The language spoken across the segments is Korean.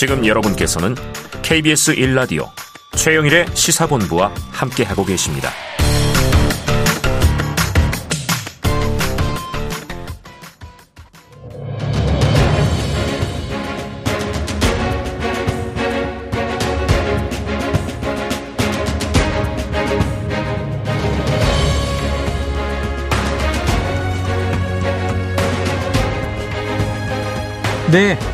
지금 여러분께서는 KBS 1라디오 최영일의 시사본부와 함께하고 계십니다. 네.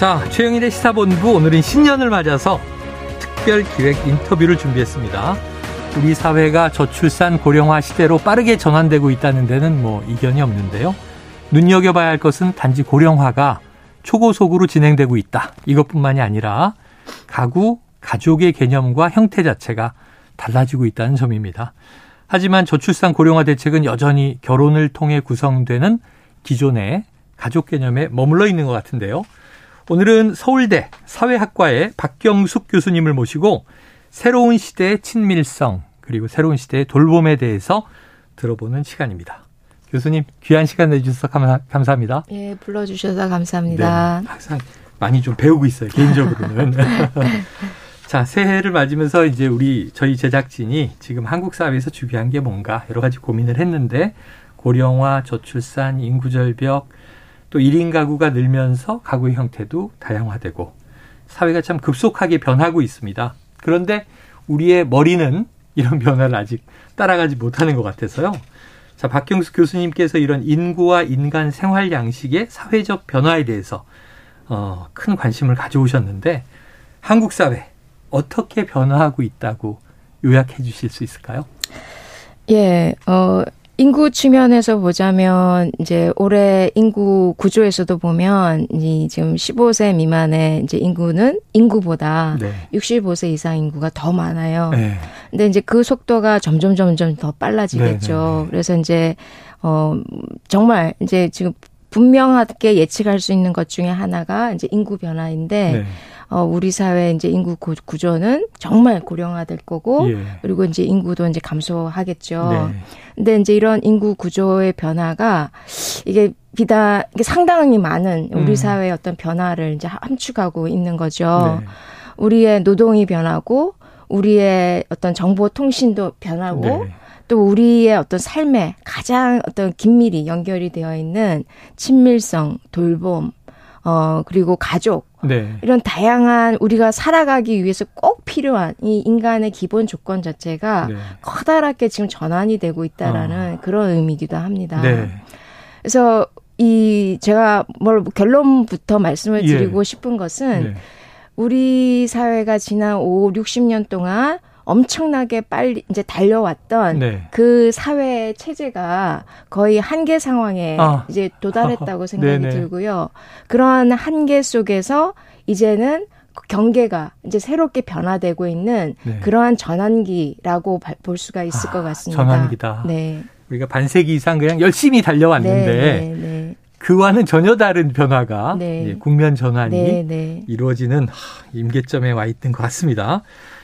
자, 최영일의 시사본부 오늘은 신년을 맞아서 특별 기획 인터뷰를 준비했습니다. 우리 사회가 저출산 고령화 시대로 빠르게 전환되고 있다는 데는 뭐 이견이 없는데요. 눈여겨봐야 할 것은 단지 고령화가 초고속으로 진행되고 있다. 이것뿐만이 아니라 가구, 가족의 개념과 형태 자체가 달라지고 있다는 점입니다. 하지만 저출산 고령화 대책은 여전히 결혼을 통해 구성되는 기존의 가족 개념에 머물러 있는 것 같은데요. 오늘은 서울대 사회학과의 박경숙 교수님을 모시고 새로운 시대의 친밀성 그리고 새로운 시대의 돌봄에 대해서 들어보는 시간입니다. 교수님 귀한 시간 내주셔서 감사 합니다. 예, 불러주셔서 감사합니다. 네, 항상 많이 좀 배우고 있어요 개인적으로는. 자 새해를 맞으면서 이제 우리 저희 제작진이 지금 한국 사회에서 준비한 게 뭔가 여러 가지 고민을 했는데 고령화, 저출산, 인구 절벽 또 1인 가구가 늘면서 가구의 형태도 다양화되고 사회가 참 급속하게 변하고 있습니다. 그런데 우리의 머리는 이런 변화를 아직 따라가지 못하는 것 같아서요. 자, 박경수 교수님께서 이런 인구와 인간 생활 양식의 사회적 변화에 대해서 어, 큰 관심을 가져오셨는데 한국 사회 어떻게 변화하고 있다고 요약해 주실 수 있을까요? 예, 어, 인구 측면에서 보자면 이제 올해 인구 구조에서도 보면 이 지금 15세 미만의 이제 인구는 인구보다 네. 65세 이상 인구가 더 많아요. 네. 근데 이제 그 속도가 점점 점점 더 빨라지겠죠. 네, 네, 네. 그래서 이제 어 정말 이제 지금 분명하게 예측할 수 있는 것 중에 하나가 이제 인구 변화인데 네. 어, 우리 사회 이제 인구 구조는 정말 고령화될 거고 예. 그리고 이제 인구도 이제 감소하겠죠. 네. 근데 이제 이런 인구 구조의 변화가 이게 비다 이게 상당히 많은 우리 음. 사회의 어떤 변화를 이제 함축하고 있는 거죠. 네. 우리의 노동이 변하고 우리의 어떤 정보 통신도 변하고 네. 또 우리의 어떤 삶에 가장 어떤 긴밀히 연결이 되어 있는 친밀성, 돌봄, 어, 그리고 가족. 네. 이런 다양한 우리가 살아가기 위해서 꼭 필요한 이 인간의 기본 조건 자체가 네. 커다랗게 지금 전환이 되고 있다라는 어. 그런 의미이기도 합니다. 네. 그래서 이 제가 뭘 결론부터 말씀을 예. 드리고 예. 싶은 것은 네. 우리 사회가 지난 5, 60년 동안 엄청나게 빨리 이제 달려왔던 네. 그 사회 체제가 거의 한계 상황에 아. 이제 도달했다고 생각이 네네. 들고요. 그러한 한계 속에서 이제는 경계가 이제 새롭게 변화되고 있는 네. 그러한 전환기라고 볼 수가 있을 아, 것 같습니다. 전환기다. 네. 우리가 반세기 이상 그냥 열심히 달려왔는데 네, 네, 네. 그와는 전혀 다른 변화가 네. 국면 전환이 이루어지는 임계점에 와 있던 것 같습니다.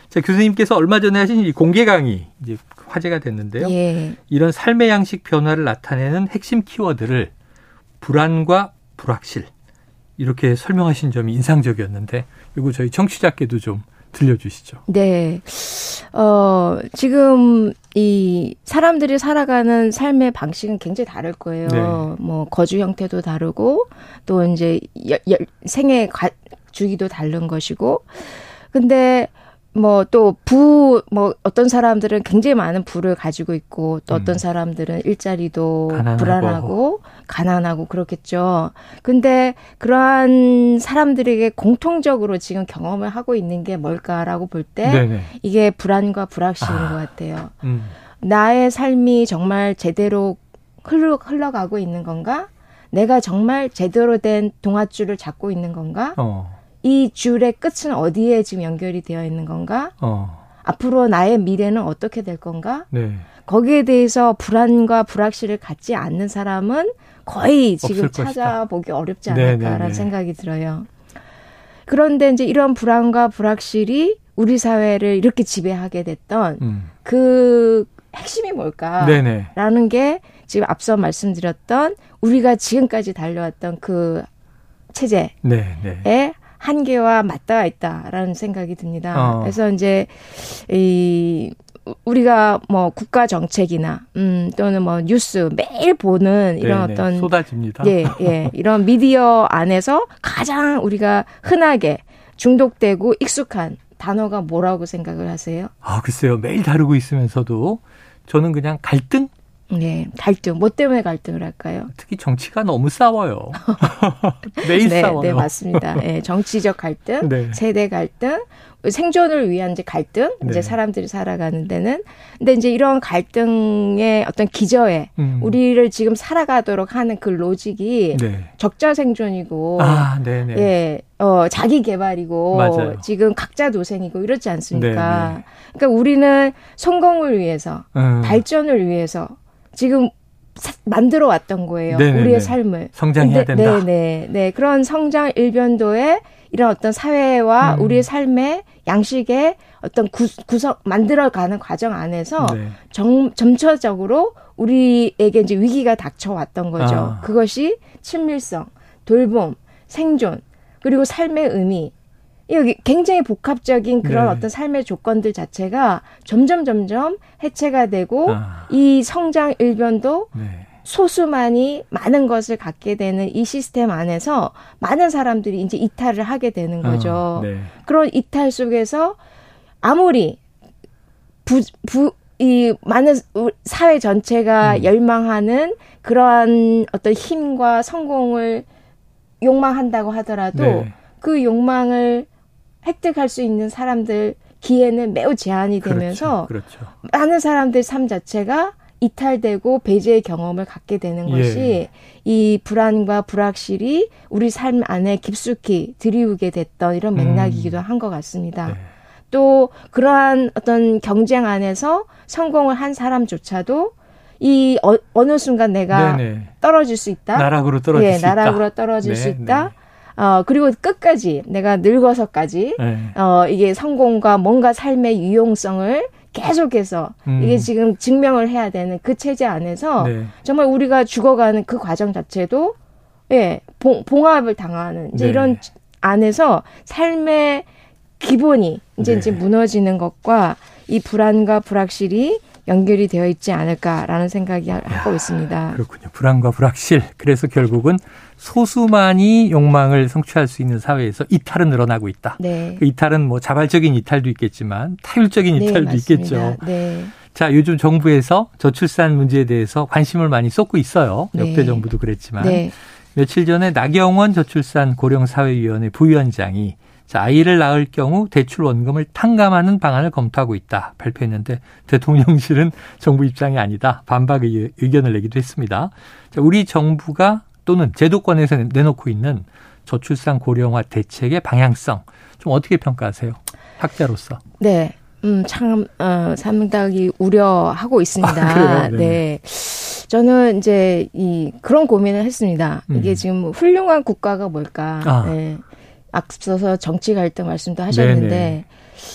자, 교수님께서 얼마 전에 하신 이 공개 강의 이제 화제가 됐는데요. 예. 이런 삶의 양식 변화를 나타내는 핵심 키워드를 불안과 불확실 이렇게 설명하신 점이 인상적이었는데 이거 저희 청취자께도 좀 들려주시죠. 네. 어, 지금 이 사람들이 살아가는 삶의 방식은 굉장히 다를 거예요. 네. 뭐 거주 형태도 다르고 또 이제 생애 가, 주기도 다른 것이고 근데 뭐또 부, 뭐 어떤 사람들은 굉장히 많은 부를 가지고 있고 또 어떤 음. 사람들은 일자리도 가난하고. 불안하고 가난하고 그렇겠죠. 근데 그러한 사람들에게 공통적으로 지금 경험을 하고 있는 게 뭘까라고 볼 때 이게 불안과 불확실인 아. 것 같아요. 음. 나의 삶이 정말 제대로 흘러, 흘러가고 있는 건가? 내가 정말 제대로 된 동아줄을 잡고 있는 건가? 어. 이 줄의 끝은 어디에 지금 연결이 되어 있는 건가? 어. 앞으로 나의 미래는 어떻게 될 건가? 네. 거기에 대해서 불안과 불확실을 갖지 않는 사람은 거의 지금 찾아보기 어렵지 네, 네, 않을까라는 네. 생각이 들어요. 그런데 이제 이런 불안과 불확실이 우리 사회를 이렇게 지배하게 됐던 음. 그 핵심이 뭘까라는 네네. 게 지금 앞서 말씀드렸던 우리가 지금까지 달려왔던 그 체제에 네, 네. 한계와 맞닿아 있다라는 생각이 듭니다. 어. 그래서 이제 이 우리가 뭐 국가 정책이나 음 또는 뭐 뉴스 매일 보는 이런 네네, 어떤 쏟아집니다. 예, 예. 이런 미디어 안에서 가장 우리가 흔하게 중독되고 익숙한 단어가 뭐라고 생각을 하세요? 아, 글쎄요. 매일 다루고 있으면서도 저는 그냥 갈등? 네, 갈등. 뭐 때문에 갈등을 할까요? 특히 정치가 너무 싸워요. 매일 네, 싸워요. 네, 맞습니다. 네, 정치적 갈등, 네. 세대 갈등, 생존을 위한 이제 갈등, 네. 이제 사람들이 살아가는 데는. 근데 이제 이런 갈등의 어떤 기저에 음. 우리를 지금 살아가도록 하는 그 로직이 네. 적자 생존이고, 아, 네네. 예, 어, 자기 개발이고, 맞아요. 지금 각자 도생이고 이렇지 않습니까? 네네. 그러니까 우리는 성공을 위해서, 음. 발전을 위해서 지금 만들어 왔던 거예요. 네네네. 우리의 삶을. 성장해야 근데, 된다. 네, 네, 네. 그런 성장 일변도에 이런 어떤 사회와 음. 우리의 삶의 양식의 어떤 구, 구성 만들어가는 과정 안에서 네. 정, 점차적으로 우리에게 이제 위기가 닥쳐왔던 거죠. 아. 그것이 친밀성, 돌봄, 생존 그리고 삶의 의미 여기 굉장히 복합적인 그런 네. 어떤 삶의 조건들 자체가 점점 점점 해체가 되고 아. 이 성장 일변도 네. 소수만이 많은 것을 갖게 되는 이 시스템 안에서 많은 사람들이 이제 이탈을 하게 되는 거죠. 어, 네. 그런 이탈 속에서 아무리 부, 부, 이 많은 사회 전체가 음. 열망하는 그러한 어떤 힘과 성공을 욕망한다고 하더라도 네. 그 욕망을 획득할 수 있는 사람들 기회는 매우 제한이 그렇죠. 되면서 그렇죠. 그렇죠. 많은 사람들 삶 자체가 이탈되고 배제의 경험을 갖게 되는 것이 예. 이 불안과 불확실이 우리 삶 안에 깊숙이 들이우게 됐던 이런 맥락이기도 음. 한것 같습니다. 네. 또 그러한 어떤 경쟁 안에서 성공을 한 사람조차도 이 어, 느 순간 내가 네네. 떨어질 수 있다. 나락으로 떨어질 예, 수 나락으로 있다. 나락으로 떨어질 네, 수 있다. 네. 어, 그리고 끝까지 내가 늙어서까지 네. 어, 이게 성공과 뭔가 삶의 유용성을 계속해서 음. 이게 지금 증명을 해야 되는 그 체제 안에서 네. 정말 우리가 죽어가는 그 과정 자체도 예 봉, 봉합을 당하는 이제 네. 이런 안에서 삶의 기본이 이제 네. 이제 무너지는 것과 이 불안과 불확실이 연결이 되어 있지 않을까라는 생각이 야, 하고 있습니다. 그렇군요. 불안과 불확실. 그래서 결국은 소수만이 욕망을 성취할 수 있는 사회에서 이탈은 늘어나고 있다. 네. 그 이탈은 뭐 자발적인 이탈도 있겠지만 타율적인 네, 이탈도 맞습니다. 있겠죠. 네. 자, 요즘 정부에서 저출산 문제에 대해서 관심을 많이 쏟고 있어요. 네. 역대 정부도 그랬지만. 네. 며칠 전에 나경원 저출산 고령사회위원회 부위원장이 자, 아이를 낳을 경우 대출 원금을 탕감하는 방안을 검토하고 있다 발표했는데 대통령실은 정부 입장이 아니다 반박 의견을 내기도 했습니다. 자, 우리 정부가 또는 제도권에서 내놓고 있는 저출산 고령화 대책의 방향성 좀 어떻게 평가하세요? 학자로서. 네. 음, 참, 어, 상당히 우려하고 있습니다. 아, 네. 네. 저는 이제 이 그런 고민을 했습니다. 음. 이게 지금 훌륭한 국가가 뭘까? 아. 네. 앞서서 정치 갈등 말씀도 하셨는데 네네.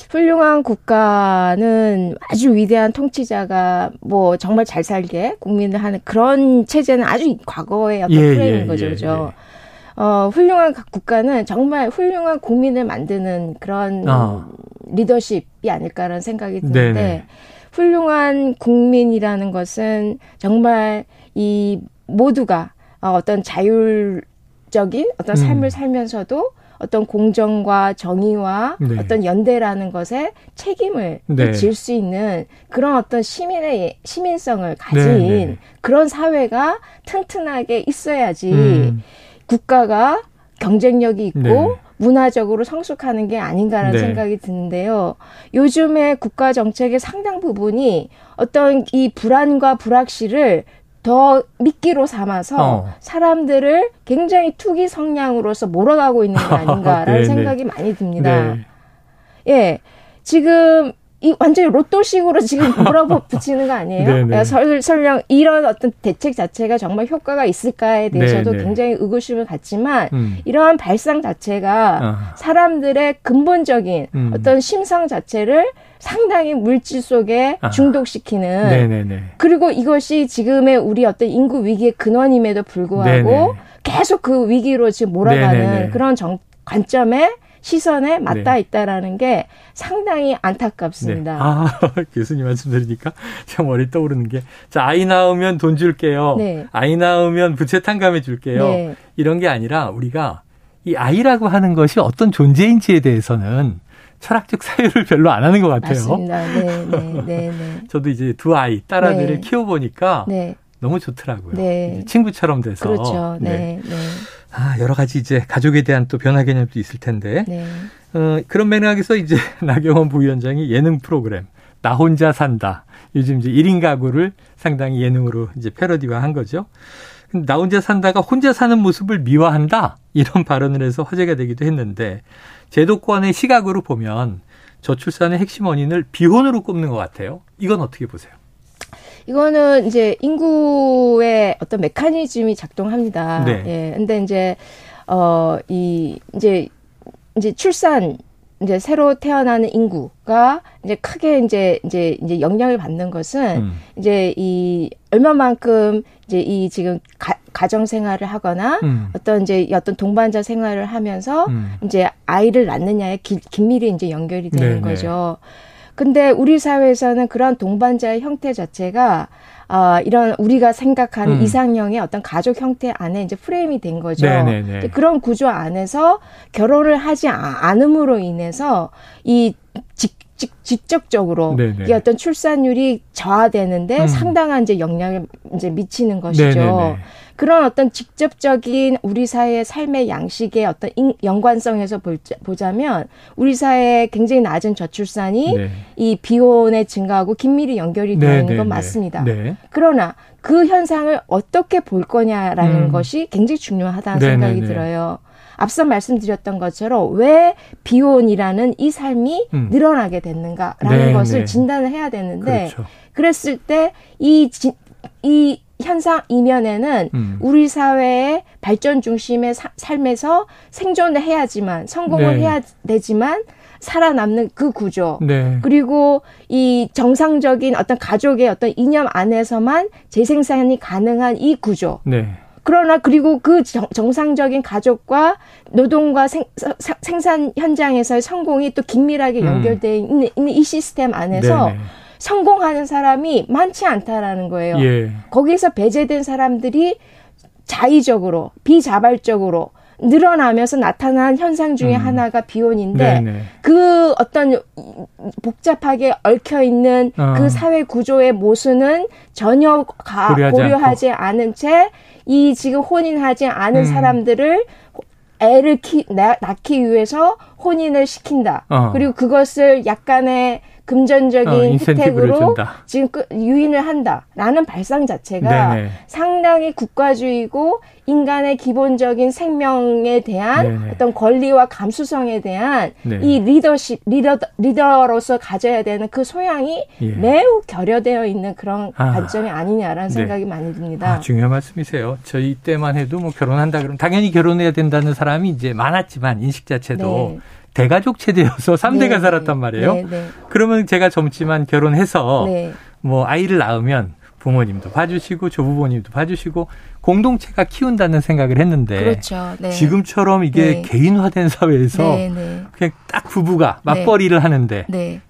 훌륭한 국가는 아주 위대한 통치자가 뭐 정말 잘 살게 국민을 하는 그런 체제는 아주 과거의 어떤 예, 프레임인 예, 거죠, 예, 그죠? 예. 어, 훌륭한 국가는 정말 훌륭한 국민을 만드는 그런 어. 리더십이 아닐까라는 생각이 드는데 네네. 훌륭한 국민이라는 것은 정말 이 모두가 어, 어떤 자율적인 어떤 삶을 음. 살면서도 어떤 공정과 정의와 네. 어떤 연대라는 것에 책임을 네. 질수 있는 그런 어떤 시민의 시민성을 가진 네. 네. 그런 사회가 튼튼하게 있어야지 음. 국가가 경쟁력이 있고 네. 문화적으로 성숙하는 게 아닌가라는 네. 생각이 드는데요. 요즘에 국가 정책의 상당 부분이 어떤 이 불안과 불확실을 더 미끼로 삼아서 어. 사람들을 굉장히 투기 성향으로서 몰아가고 있는 게 아닌가라는 네, 네. 생각이 많이 듭니다. 네. 예. 지금 이 완전히 로또식으로 지금 몰아붙이는 거 아니에요? 네, 네. 설, 설령 이런 어떤 대책 자체가 정말 효과가 있을까에 대해서도 네네. 굉장히 의구심을 갖지만 음. 이러한 발상 자체가 아. 사람들의 근본적인 음. 어떤 심성 자체를 상당히 물질 속에 아. 중독시키는 네네네. 그리고 이것이 지금의 우리 어떤 인구 위기의 근원임에도 불구하고 네네. 계속 그 위기로 지금 몰아가는 네네네. 그런 정, 관점에 시선에 맞닿아 네. 있다라는 게 상당히 안타깝습니다. 네. 아, 교수님 말씀 들으니까 참 머리 떠오르는 게, 자, 아이 낳으면 돈 줄게요. 네. 아이 낳으면 부채 탕감해 줄게요. 네. 이런 게 아니라 우리가 이 아이라고 하는 것이 어떤 존재인지에 대해서는 철학적 사유를 별로 안 하는 것 같아요. 맞습니다. 네, 네, 네, 네. 저도 이제 두 아이, 딸 아들을 네. 키워보니까 네. 너무 좋더라고요. 네. 친구처럼 돼서. 그렇죠. 네. 네. 아, 여러 가지 이제 가족에 대한 또 변화 개념도 있을 텐데. 네. 어, 그런 맥락에서 이제 나경원 부위원장이 예능 프로그램 나 혼자 산다. 요즘 이제 1인 가구를 상당히 예능으로 이제 패러디화 한 거죠. 나 혼자 산다가 혼자 사는 모습을 미화한다. 이런 발언을 해서 화제가 되기도 했는데 제도권의 시각으로 보면 저출산의 핵심 원인을 비혼으로 꼽는 것 같아요. 이건 어떻게 보세요? 이거는 이제 인구의 어떤 메커니즘이 작동합니다. 네. 예. 근데 이제 어 이 이제 이제 출산 이제 새로 태어나는 인구가 이제 크게 이제 이제 이제 영향을 받는 것은 음. 이제 이 얼마만큼 이제 이 지금 가, 가정 생활을 하거나 음. 어떤 이제 어떤 동반자 생활을 하면서 음. 이제 아이를 낳느냐에 기, 긴밀히 이제 연결이 되는 네네. 거죠. 근데 우리 사회에서는 그런 동반자의 형태 자체가 어, 이런 우리가 생각하는 음. 이상형의 어떤 가족 형태 안에 이제 프레임이 된 거죠. 네네네. 그런 구조 안에서 결혼을 하지 않음으로 인해서 이 직, 직, 직접적으로 네네. 이 어떤 출산율이 저하되는데 음. 상당한 이제 영향을 이제 미치는 것이죠. 네네네. 그런 어떤 직접적인 우리 사회의 삶의 양식의 어떤 연관성에서 보자면 우리 사회의 굉장히 낮은 저출산이 네. 이 비혼의 증가하고 긴밀히 연결이 되어 네, 있는 건 네, 네. 맞습니다. 네. 그러나 그 현상을 어떻게 볼 거냐라는 음. 것이 굉장히 중요하다는 네, 생각이 들어요. 앞서 말씀드렸던 것처럼 왜 비혼이라는 이 삶이 음. 늘어나게 됐는가라는 것을 진단을 해야 되는데 그렇죠. 그랬을 때 이 이 현상 이면에는 음. 우리 사회의 발전 중심의 사, 삶에서 생존을 해야지만 성공을 네. 해야 되지만 살아남는 그 구조 네. 그리고 이 정상적인 어떤 가족의 어떤 이념 안에서만 재생산이 가능한 이 구조 네. 그러나 그리고 그 정, 정상적인 가족과 노동과 생, 산 현장에서의 성공이 또 긴밀하게 음. 연결되어 있는, 있는 이 시스템 안에서 네네. 성공하는 사람이 많지 않다라는 거예요. 예. 거기서 배제된 사람들이 자의적으로 비자발적으로 늘어나면서 나타난 현상 중에 음. 하나가 비혼인데 네네. 그 어떤 복잡하게 얽혀 있는 어. 그 사회 구조의 모순은 전혀 가, 고려하지, 고려하지 않은 채 이 지금 혼인하지 않은 음. 사람들을 애를 키, 낳기 위해서 혼인을 시킨다. 어. 그리고 그것을 약간의 금전적인 어, 혜택으로 지금 유인을 한다라는 발상 자체가 네네. 상당히 국가주의고 인간의 기본적인 생명에 대한 네네. 어떤 권리와 감수성에 대한 네. 이 리더십 리더 리더로서 가져야 되는 그 소양이 예. 매우 결여되어 있는 그런 아. 관점이 아니냐라는 네. 생각이 많이 듭니다. 아, 중요한 말씀이세요. 저희 때만 해도 뭐 결혼한다 그러면 당연히 결혼해야 된다는 사람이 이제 많았지만 인식 자체도 네. 대가족 체제여서 3대가 네. 살았단 말이에요. 네, 네. 그러면 제가 젊지만 결혼해서 네. 뭐 아이를 낳으면 부모님도 봐주시고 조부모님도 봐주시고 공동체가 키운다는 생각을 했는데 그렇죠. 네. 지금처럼 이게 네. 개인화된 사회에서 네, 네. 그냥 딱 부부가 맞벌이를 하는데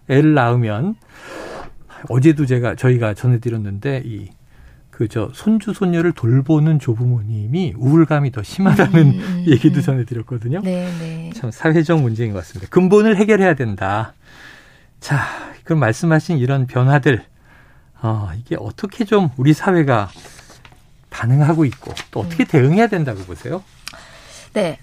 애를 낳으면 어제도 제가 저희가 전해드렸는데 이 그저 손주 손녀를 돌보는 조부모님이 우울감이 더 심하다는 음, 음, 얘기도 음. 전해드렸거든요. 네, 네. 참 사회적 문제인 것 같습니다. 근본을 해결해야 된다. 자, 그럼 말씀하신 이런 변화들, 어, 이게 어떻게 좀 우리 사회가 반응하고 있고 또 어떻게 음. 대응해야 된다고 보세요? 네.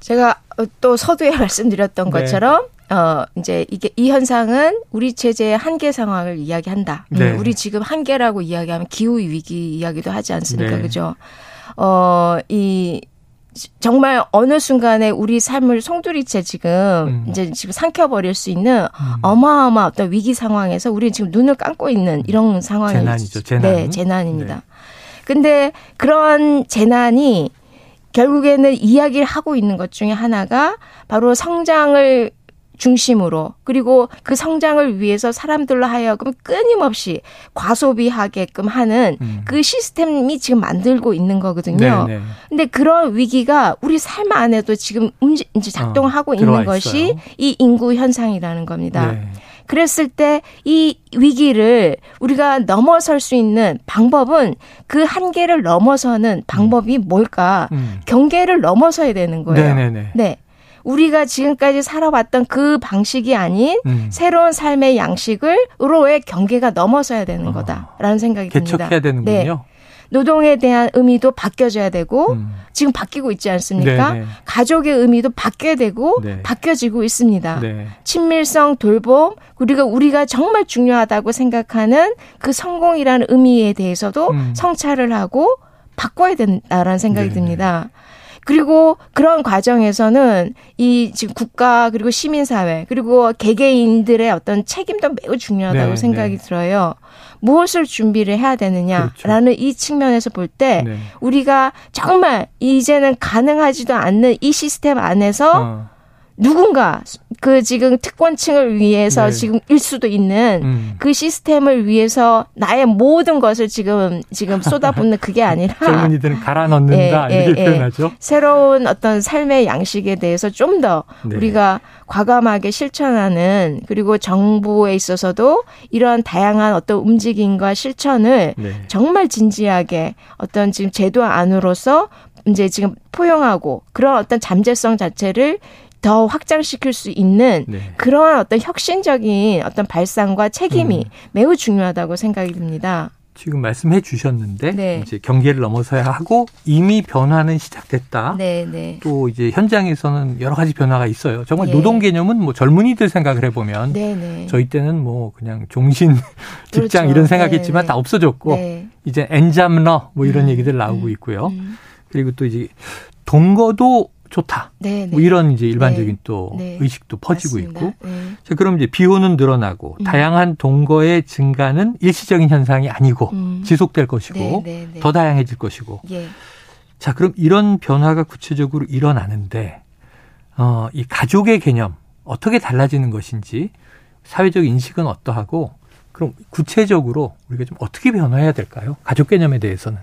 제가 또 서두에 말씀드렸던 네. 것처럼 어, 이제 이게 이 현상은 우리 체제의 한계 상황을 이야기한다. 음, 네. 우리 지금 한계라고 이야기하면 기후 위기 이야기도 하지 않습니까? 네. 그죠? 어, 이 정말 어느 순간에 우리 삶을 송두리째 지금 음. 이제 지금 삼켜버릴 수 있는 음. 어마어마 어떤 위기 상황에서 우리는 지금 눈을 감고 있는 이런 상황이 재난이죠. 재난. 네, 재난입니다. 네. 근데 그런 재난이 결국에는 이야기를 하고 있는 것 중에 하나가 바로 성장을 중심으로 그리고 그 성장을 위해서 사람들로 하여금 끊임없이 과소비하게끔 하는 음. 그 시스템이 지금 만들고 있는 거거든요. 네네. 네. 근데 그런 위기가 우리 삶 안에도 지금 움직 이제 작동하고 어, 있는 것이 있어요. 이 인구 현상이라는 겁니다. 네. 그랬을 때 이 위기를 우리가 넘어설 수 있는 방법은 그 한계를 넘어서는 방법이 뭘까? 음. 경계를 넘어서야 되는 거예요. 네네네. 네. 우리가 지금까지 살아왔던 그 방식이 아닌 음. 새로운 삶의 양식을로의 경계가 넘어서야 되는 어. 거다라는 생각이 듭니다. 개척해야 되는군요. 네. 노동에 대한 의미도 바뀌어져야 되고 음. 지금 바뀌고 있지 않습니까? 네네. 네. 가족의 의미도 바뀌어야 되고 네. 바뀌어지고 있습니다. 네. 친밀성, 돌봄 그리고 우리가 정말 중요하다고 생각하는 그 성공이라는 의미에 대해서도 음. 성찰을 하고 바꿔야 된다라는 생각이 네네. 듭니다. 그리고 그런 과정에서는 이 지금 국가 그리고 시민사회 그리고 개개인들의 어떤 책임도 매우 중요하다고 네, 생각이 네. 들어요. 무엇을 준비를 해야 되느냐라는 그렇죠. 이 측면에서 볼때 네. 우리가 정말 이제는 가능하지도 않는 이 시스템 안에서 어. 누군가 그 지금 특권층을 위해서 네. 지금 일 수도 있는 음. 그 시스템을 위해서 나의 모든 것을 지금 지금 쏟아붓는 그게 아니라 젊은이들은 갈아 넣는다 예, 이렇게 예, 예. 표현하죠. 새로운 어떤 삶의 양식에 대해서 좀더 네. 우리가 과감하게 실천하는 그리고 정부에 있어서도 이런 다양한 어떤 움직임과 실천을 네. 정말 진지하게 어떤 지금 제도 안으로서 이제 지금 포용하고 그런 어떤 잠재성 자체를 더 확장시킬 수 있는 네. 그러한 어떤 혁신적인 어떤 발상과 책임이 음. 매우 중요하다고 생각이 듭니다. 지금 말씀해 주셨는데 네. 이제 경계를 넘어서야 하고 이미 변화는 시작됐다. 네, 네. 또 이제 현장에서는 여러 가지 변화가 있어요. 정말 예. 노동 개념은 뭐 젊은이들 생각을 해보면 네, 네. 저희 때는 뭐 그냥 종신 직장 그렇죠. 이런 생각했지만 네, 다 없어졌고 이제 엔잡러 뭐 이런 음, 얘기들 나오고 음, 있고요. 음. 그리고 또 이제 동거도 좋다. 네, 뭐 네. 이런 이제 일반적인 네. 또 네. 의식도 퍼지고 맞습니다. 있고. 네. 자, 그럼 이제 비호는 늘어나고 음. 다양한 동거의 증가는 일시적인 현상이 아니고 음. 지속될 것이고 네, 더 다양해질 것이고. 예. 자, 그럼 이런 변화가 구체적으로 일어나는데 어, 이 가족의 개념 어떻게 달라지는 것인지 사회적 인식은 어떠하고 그럼 구체적으로 우리가 좀 어떻게 변화해야 될까요? 가족 개념에 대해서는.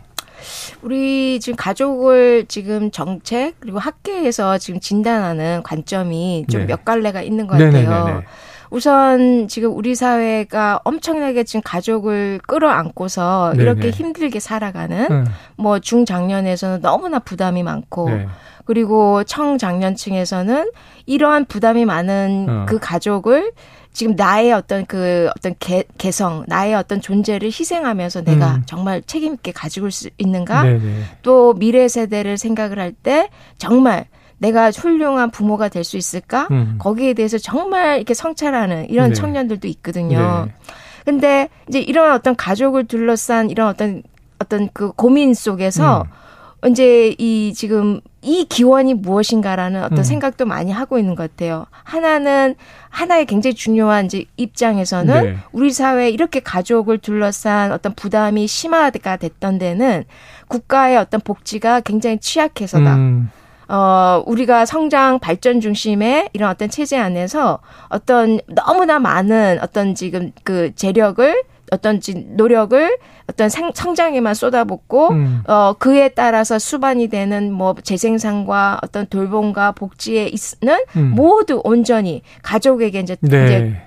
우리 지금 가족을 지금 정책 그리고 학계에서 지금 진단하는 관점이 좀몇 네. 갈래가 있는 것 같아요. 네네네네. 우선 지금 우리 사회가 엄청나게 지금 가족을 끌어안고서 네네. 이렇게 힘들게 살아가는 음. 뭐 중장년에서는 너무나 부담이 많고 네. 그리고 청장년층에서는 이러한 부담이 많은 어. 그 가족을 지금 나의 어떤 그 어떤 개, 개성, 나의 어떤 존재를 희생하면서 내가 음. 정말 책임 있게 가지고 수 있는가? 네네. 또 미래 세대를 생각을 할 때 정말 내가 훌륭한 부모가 될 수 있을까? 음. 거기에 대해서 정말 이렇게 성찰하는 이런 네. 청년들도 있거든요. 네. 근데 이제 이런 어떤 가족을 둘러싼 이런 어떤 어떤 그 고민 속에서 음. 이제 이 지금 이 기원이 무엇인가라는 어떤 음. 생각도 많이 하고 있는 것 같아요. 하나는 하나의 굉장히 중요한 이제 입장에서는 네. 우리 사회 이렇게 가족을 둘러싼 어떤 부담이 심화가 됐던 데는 국가의 어떤 복지가 굉장히 취약해서다. 음. 어, 우리가 성장 발전 중심의 이런 어떤 체제 안에서 어떤 너무나 많은 어떤 지금 그 재력을 어떤 노력을 어떤 생, 성장에만 쏟아붓고 음. 어 그에 따라서 수반이 되는 뭐 재생산과 어떤 돌봄과 복지에 있는 음. 모두 온전히 가족에게 이제, 네. 이제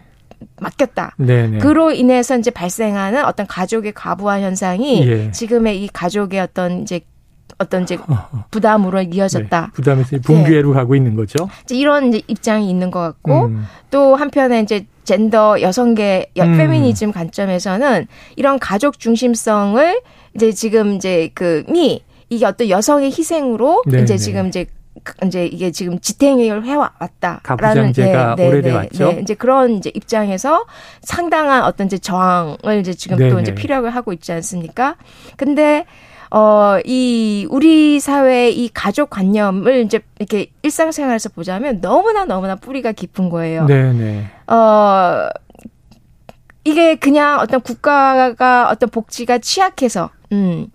맡겼다. 네네. 네. 그로 인해서 이제 발생하는 어떤 가족의 과부하 현상이 예. 지금의 이 가족의 어떤 이제 어떤 이제 부담으로 이어졌다. 네, 부담에서 붕괴로 네. 가고 있는 거죠. 이제 이런 이제 입장이 있는 것 같고 음. 또 한편에 이제 젠더 여성계 음. 페미니즘 관점에서는 이런 가족 중심성을 이제 지금 이제 그 미 이게 어떤 여성의 희생으로 네 이제 네. 지금 이제 이제 이게 지금 지탱을 해왔다라는 네, 네, 오래돼 왔죠. 네, 이제 그런 이제 입장에서 상당한 어떤 이제 저항을 이제 지금 네네. 또 이제 필요을 하고 있지 않습니까? 근데 어, 이, 우리 사회의 이 가족 관념을 이제 이렇게 일상생활에서 보자면 너무나 너무나 뿌리가 깊은 거예요. 네 네. 어, 이게 그냥 어떤 국가가 어떤 복지가 취약해서, 음,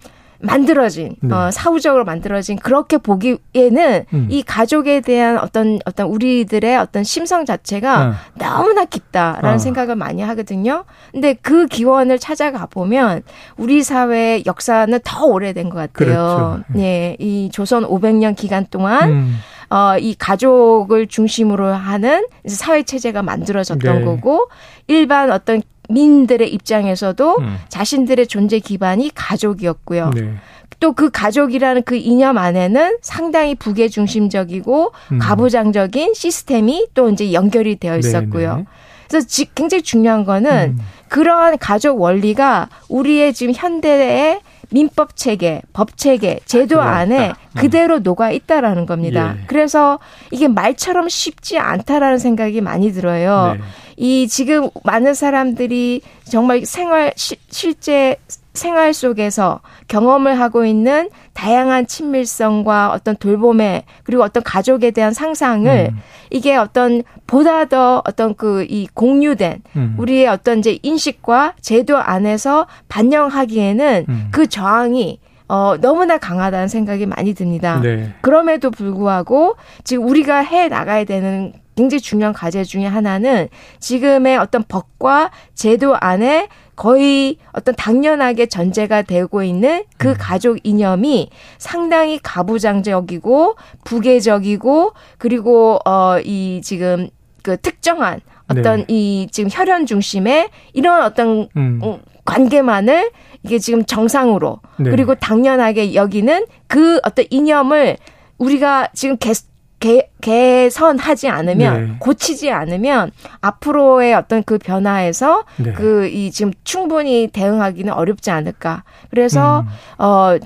만들어진 네. 어, 사후적으로 만들어진 그렇게 보기에는 음. 이 가족에 대한 어떤 어떤 우리들의 어떤 심성 자체가 어. 너무나 깊다라는 어. 생각을 많이 하거든요. 근데 그 기원을 찾아가 보면 우리 사회의 역사는 더 오래된 것 같아요. 그렇죠. 예, 이 조선 500년 기간 동안 음. 어, 이 가족을 중심으로 하는 사회 체제가 만들어졌던 네. 거고 일반 어떤 민들의 입장에서도 음. 자신들의 존재 기반이 가족이었고요. 네. 또그 가족이라는 그 이념 안에는 상당히 부계 중심적이고 음. 가부장적인 시스템이 또 이제 연결이 되어 있었고요. 네네. 네. 그래서 지, 굉장히 중요한 거는 음. 그러한 가족 원리가 우리의 지금 현대의 민법 체계, 법 체계, 제도 아, 안에 음. 그대로 녹아 있다라는 겁니다. 예. 그래서 이게 말처럼 쉽지 않다라는 생각이 많이 들어요. 네. 이 지금 많은 사람들이 정말 생활 시, 실제 생활 속에서 경험을 하고 있는 다양한 친밀성과 어떤 돌봄에 그리고 어떤 가족에 대한 상상을 음. 이게 어떤 보다 더 어떤 그 이 공유된 음. 우리의 어떤 이제 인식과 제도 안에서 반영하기에는 음. 그 저항이 어, 너무나 강하다는 생각이 많이 듭니다. 네. 그럼에도 불구하고 지금 우리가 해 나가야 되는 굉장히 중요한 과제 중의 하나는 지금의 어떤 법과 제도 안에 거의 어떤 당연하게 전제가 되고 있는 그 음. 가족 이념이 상당히 가부장적이고 부계적이고 그리고 어 이 지금 그 특정한 어떤 네. 이 지금 혈연 중심의 이런 어떤 음. 어, 관계만을 이게 지금 정상으로 네. 그리고 당연하게 여기는 그 어떤 이념을 우리가 지금 계속 개, 개선하지 않으면 네. 고치지 않으면 앞으로의 어떤 그 변화에서 네. 그이 지금 충분히 대응하기는 어렵지 않을까. 그래서 음. 어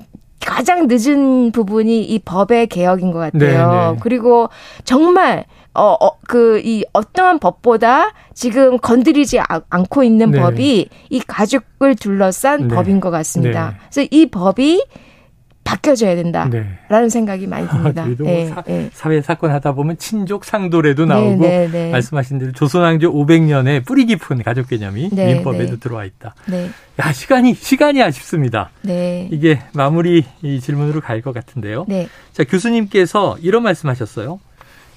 가장 늦은 부분이 이 법의 개혁인 것 같아요. 네, 네. 그리고 정말 어, 어, 그, 이 어떠한 법보다 지금 건드리지 아, 않고 있는 네. 법이 이 가족을 둘러싼 네. 법인 것 같습니다. 네. 그래서 이 법이 바뀌어져야 된다라는 네. 생각이 많이 듭니다. 그래도 뭐 네, 사, 네. 사회 사건 하다 보면 친족 상도례도 나오고 네, 네, 말씀하신 대로 조선왕조 500년의 뿌리 깊은 가족 개념이 민법에도 들어와 있다. 야 시간이 시간이 아쉽습니다. 이게 마무리 이 질문으로 갈 것 같은데요. 자 교수님께서 이런 말씀하셨어요.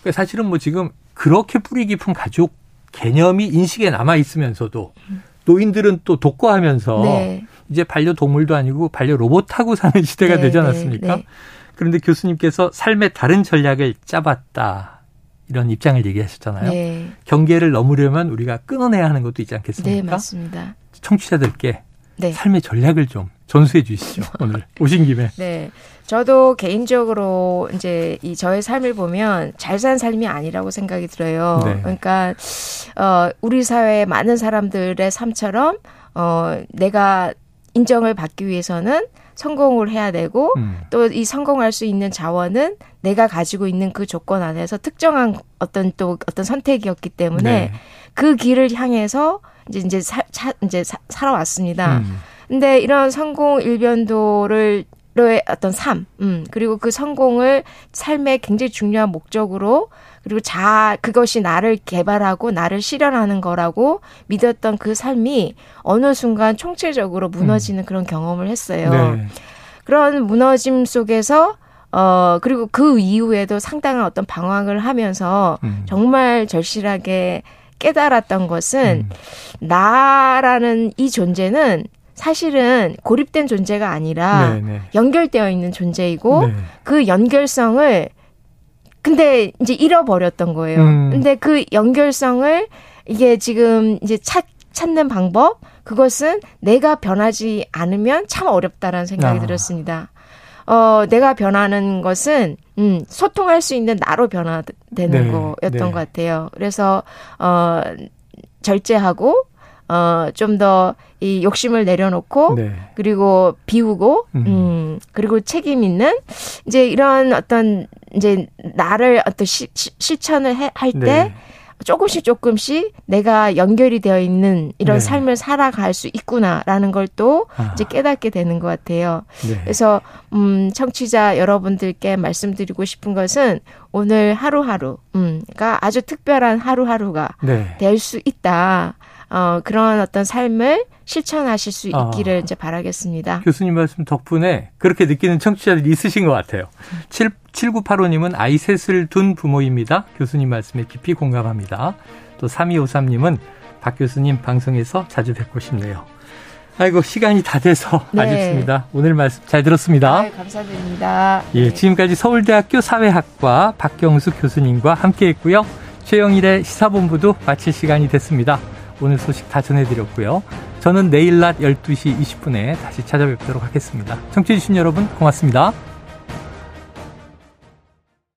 그러니까 사실은 뭐 지금 그렇게 뿌리 깊은 가족 개념이 인식에 남아 있으면서도 노인들은 또 독거하면서 네. 이제 반려동물도 아니고 반려 로봇 타고 사는 시대가 네, 되지 네, 않았습니까? 네, 그런데 교수님께서 삶의 다른 전략을 짜봤다. 이런 입장을 얘기하셨잖아요. 네. 경계를 넘으려면 우리가 끊어내야 하는 것도 있지 않겠습니까? 네, 맞습니다. 청취자들께 네. 삶의 전략을 좀 전수해 주시죠. 오늘 오신 김에. 네. 저도 개인적으로 이제 이 저의 삶을 보면 잘 산 삶이 아니라고 생각이 들어요. 네. 그러니까 어 우리 사회의 많은 사람들의 삶처럼 어 내가 인정을 받기 위해서는 성공을 해야 되고 음. 또이 성공할 수 있는 자원은 내가 가지고 있는 그 조건 안에서 특정한 어떤 또 어떤 선택이었기 때문에 네. 그 길을 향해서 이제 이제 사, 차, 이제 사, 살아왔습니다. 음. 근데 이런 성공 일변도를 로의 어떤 삶, 음, 그리고 그 성공을 삶의 굉장히 중요한 목적으로 그리고 자, 그것이 나를 개발하고 나를 실현하는 거라고 믿었던 그 삶이 어느 순간 총체적으로 무너지는 음. 그런 경험을 했어요. 네. 그런 무너짐 속에서 어, 그리고 그 이후에도 상당한 어떤 방황을 하면서 음. 정말 절실하게 깨달았던 것은 음. 나라는 이 존재는 사실은 고립된 존재가 아니라 네네. 네. 연결되어 있는 존재이고 네. 그 연결성을 근데 이제 잃어버렸던 거예요. 음. 근데 그 연결성을 이게 지금 이제 찾, 찾는 방법 그것은 내가 변하지 않으면 참 어렵다라는 생각이 아. 들었습니다. 어, 내가 변하는 것은, 음, 소통할 수 있는 나로 변화되는 네, 거였던 네. 것 같아요. 그래서, 어, 절제하고, 어, 좀 더 이 욕심을 내려놓고 네. 그리고 비우고 음. 음. 그리고 책임 있는 이제 이런 어떤 이제 나를 어떤 시, 시, 실천을 할때 네. 조금씩 조금씩 내가 연결이 되어 있는 이런 네. 삶을 살아갈 수 있구나라는 걸또 아. 이제 깨닫게 되는 것 같아요. 네. 그래서 음 청취자 여러분들께 말씀드리고 싶은 것은 오늘 하루하루 음가 아주 특별한 하루하루가 네. 될수 있다. 어, 그런 어떤 삶을 실천하실 수 아. 있기를 아, 이제 바라겠습니다. 교수님 말씀 덕분에 그렇게 느끼는 청취자들이 있으신 것 같아요. 7, 7985님은 아이 셋을 둔 부모입니다. 교수님 말씀에 깊이 공감합니다. 또 3253님은 박 교수님 방송에서 자주 뵙고 싶네요. 아이고 시간이 다 돼서 네. 아쉽습니다. 오늘 말씀 잘 들었습니다. 아, 감사드립니다. 예, 네. 지금까지 서울대학교 사회학과 박경수 교수님과 함께했고요. 최영일의 시사본부도 마칠 시간이 됐습니다. 오늘 소식 다 전해드렸고요. 저는 내일 낮 12시 20분에 다시 찾아뵙도록 하겠습니다. 청취해주신 여러분 고맙습니다.